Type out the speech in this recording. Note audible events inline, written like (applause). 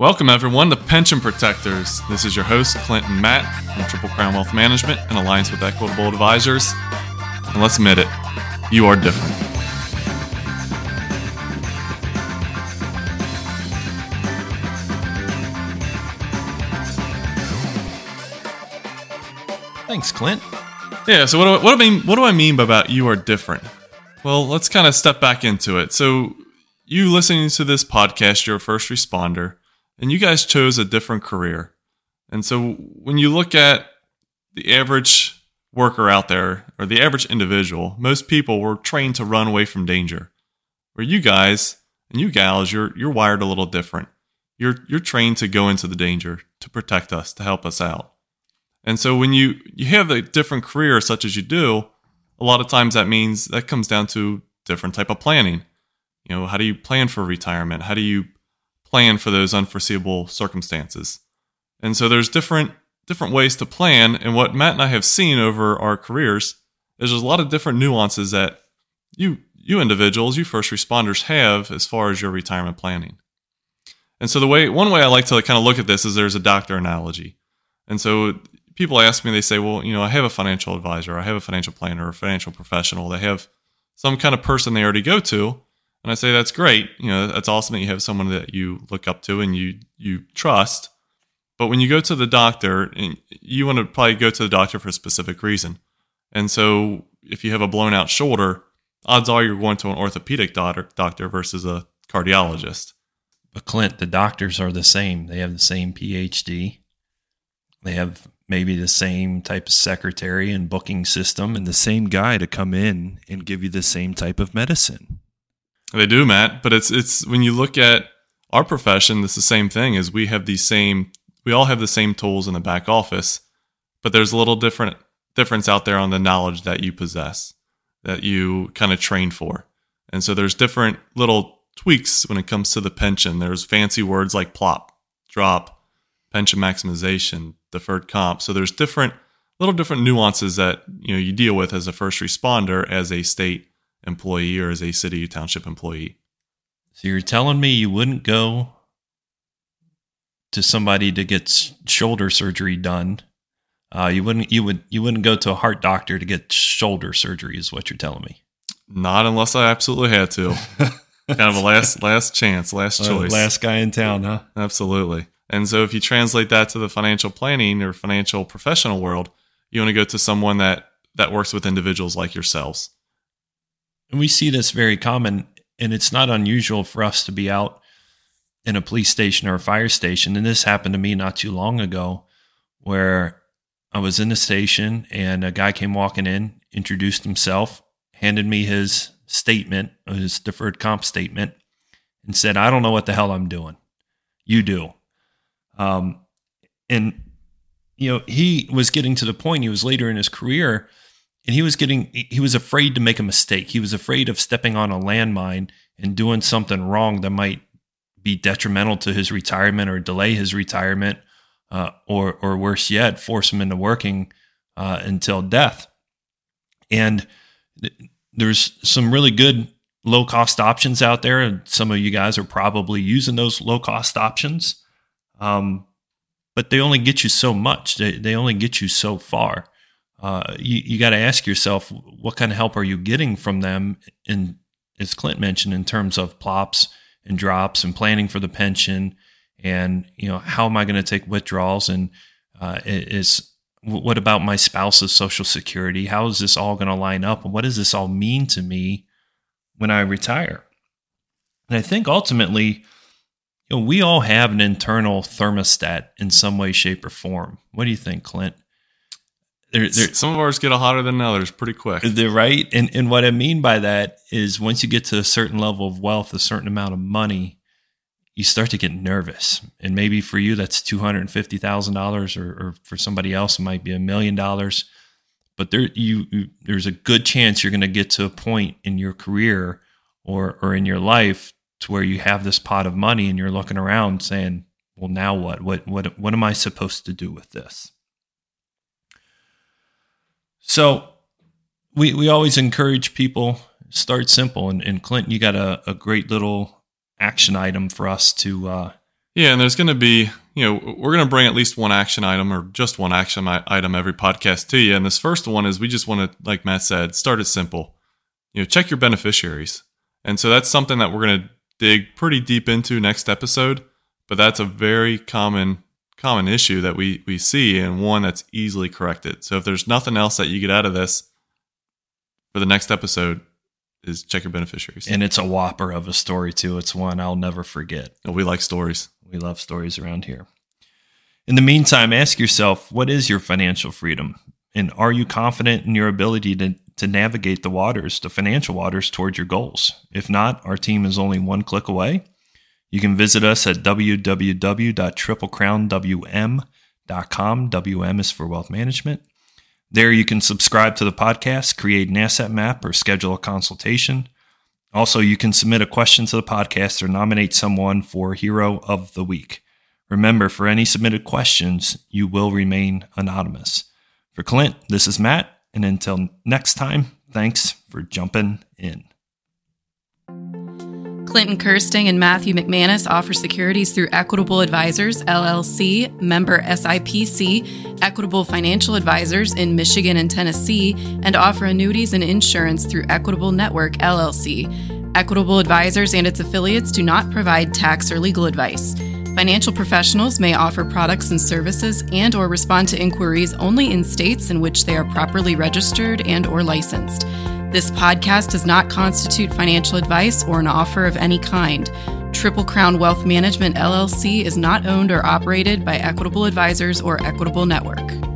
Welcome, everyone, to Pension Protectors. This is your host, Clinton Matt from Triple Crown Wealth Management in alliance with Equitable Advisors. And let's admit it, you are different. Thanks, Clint. Yeah, so what do, I, what, do I mean, what do I mean by about you are different? Well, let's kind of step back into it. So, you listening to this podcast, you're a first responder and you guys chose a different career. And so when you look at the average worker out there or the average individual, most people were trained to run away from danger. Where you guys and you gals, you're you're wired a little different. You're you're trained to go into the danger, to protect us, to help us out. And so when you you have a different career such as you do, a lot of times that means that comes down to different type of planning. You know, how do you plan for retirement? How do you plan for those unforeseeable circumstances. And so there's different different ways to plan and what Matt and I have seen over our careers is there's a lot of different nuances that you you individuals, you first responders have as far as your retirement planning. And so the way one way I like to kind of look at this is there's a doctor analogy. And so people ask me they say, "Well, you know, I have a financial advisor, I have a financial planner, a financial professional. They have some kind of person they already go to." And I say that's great. You know, that's awesome that you have someone that you look up to and you you trust. But when you go to the doctor, you want to probably go to the doctor for a specific reason. And so if you have a blown out shoulder, odds are you're going to an orthopedic doctor, doctor versus a cardiologist. But Clint, the doctors are the same. They have the same PhD. They have maybe the same type of secretary and booking system and the same guy to come in and give you the same type of medicine. They do, Matt. But it's it's when you look at our profession, it's the same thing. Is we have these same, we all have the same tools in the back office, but there's a little different difference out there on the knowledge that you possess, that you kind of train for, and so there's different little tweaks when it comes to the pension. There's fancy words like plop, drop, pension maximization, deferred comp. So there's different little different nuances that you know you deal with as a first responder as a state employee or as a city township employee. So you're telling me you wouldn't go to somebody to get shoulder surgery done. Uh, you wouldn't you would you wouldn't go to a heart doctor to get shoulder surgery is what you're telling me. Not unless I absolutely had to. (laughs) kind of a last last chance, last choice. Uh, last guy in town, huh? Absolutely. And so if you translate that to the financial planning or financial professional world, you want to go to someone that that works with individuals like yourselves. And we see this very common, and it's not unusual for us to be out in a police station or a fire station. And this happened to me not too long ago where I was in the station and a guy came walking in, introduced himself, handed me his statement, his deferred comp statement, and said, I don't know what the hell I'm doing. You do. Um, and, you know, he was getting to the point, he was later in his career and he was getting he was afraid to make a mistake. He was afraid of stepping on a landmine and doing something wrong that might be detrimental to his retirement or delay his retirement uh, or or worse yet force him into working uh, until death. And th- there's some really good low cost options out there and some of you guys are probably using those low cost options. Um, but they only get you so much. They, they only get you so far uh, you, you got to ask yourself what kind of help are you getting from them in as clint mentioned in terms of plops and drops and planning for the pension? And you know how am i going to take withdrawals? And uh, is what about my spouse's social security? How is this all going to line up? And what does this all mean to me when i retire? And i think ultimately you know we all have an internal thermostat in some way shape or form. What do you think clint they're, they're, some of ours get hotter than others pretty quick. They're right. And, and what I mean by that is once you get to a certain level of wealth, a certain amount of money, you start to get nervous. And maybe for you, that's $250,000 or, or for somebody else, it might be a million dollars. But there, you, you, there's a good chance you're going to get to a point in your career or, or in your life to where you have this pot of money and you're looking around saying, well, now what? What, what, what am I supposed to do with this? So we we always encourage people start simple. And, and Clinton, you got a, a great little action item for us to. Uh, Yeah, and there's going to be, you know, we're going to bring at least one action item or just one action item every podcast to you. And this first one is we just want to, like Matt said, start it simple. You know, check your beneficiaries. And so that's something that we're going to dig pretty deep into next episode. But that's a very common common issue that we we see and one that's easily corrected. So if there's nothing else that you get out of this for the next episode, is check your beneficiaries. And it's a whopper of a story too. It's one I'll never forget. Oh, we like stories. We love stories around here. In the meantime, ask yourself, what is your financial freedom? And are you confident in your ability to, to navigate the waters, the financial waters towards your goals? If not, our team is only one click away. You can visit us at www.triplecrownwm.com. WM is for wealth management. There you can subscribe to the podcast, create an asset map, or schedule a consultation. Also, you can submit a question to the podcast or nominate someone for Hero of the Week. Remember, for any submitted questions, you will remain anonymous. For Clint, this is Matt, and until next time, thanks for jumping in. Clinton Kersting and Matthew McManus offer securities through Equitable Advisors, LLC, member SIPC, Equitable Financial Advisors in Michigan and Tennessee, and offer annuities and insurance through Equitable Network, LLC. Equitable Advisors and its affiliates do not provide tax or legal advice. Financial professionals may offer products and services and or respond to inquiries only in states in which they are properly registered and or licensed. This podcast does not constitute financial advice or an offer of any kind. Triple Crown Wealth Management LLC is not owned or operated by Equitable Advisors or Equitable Network.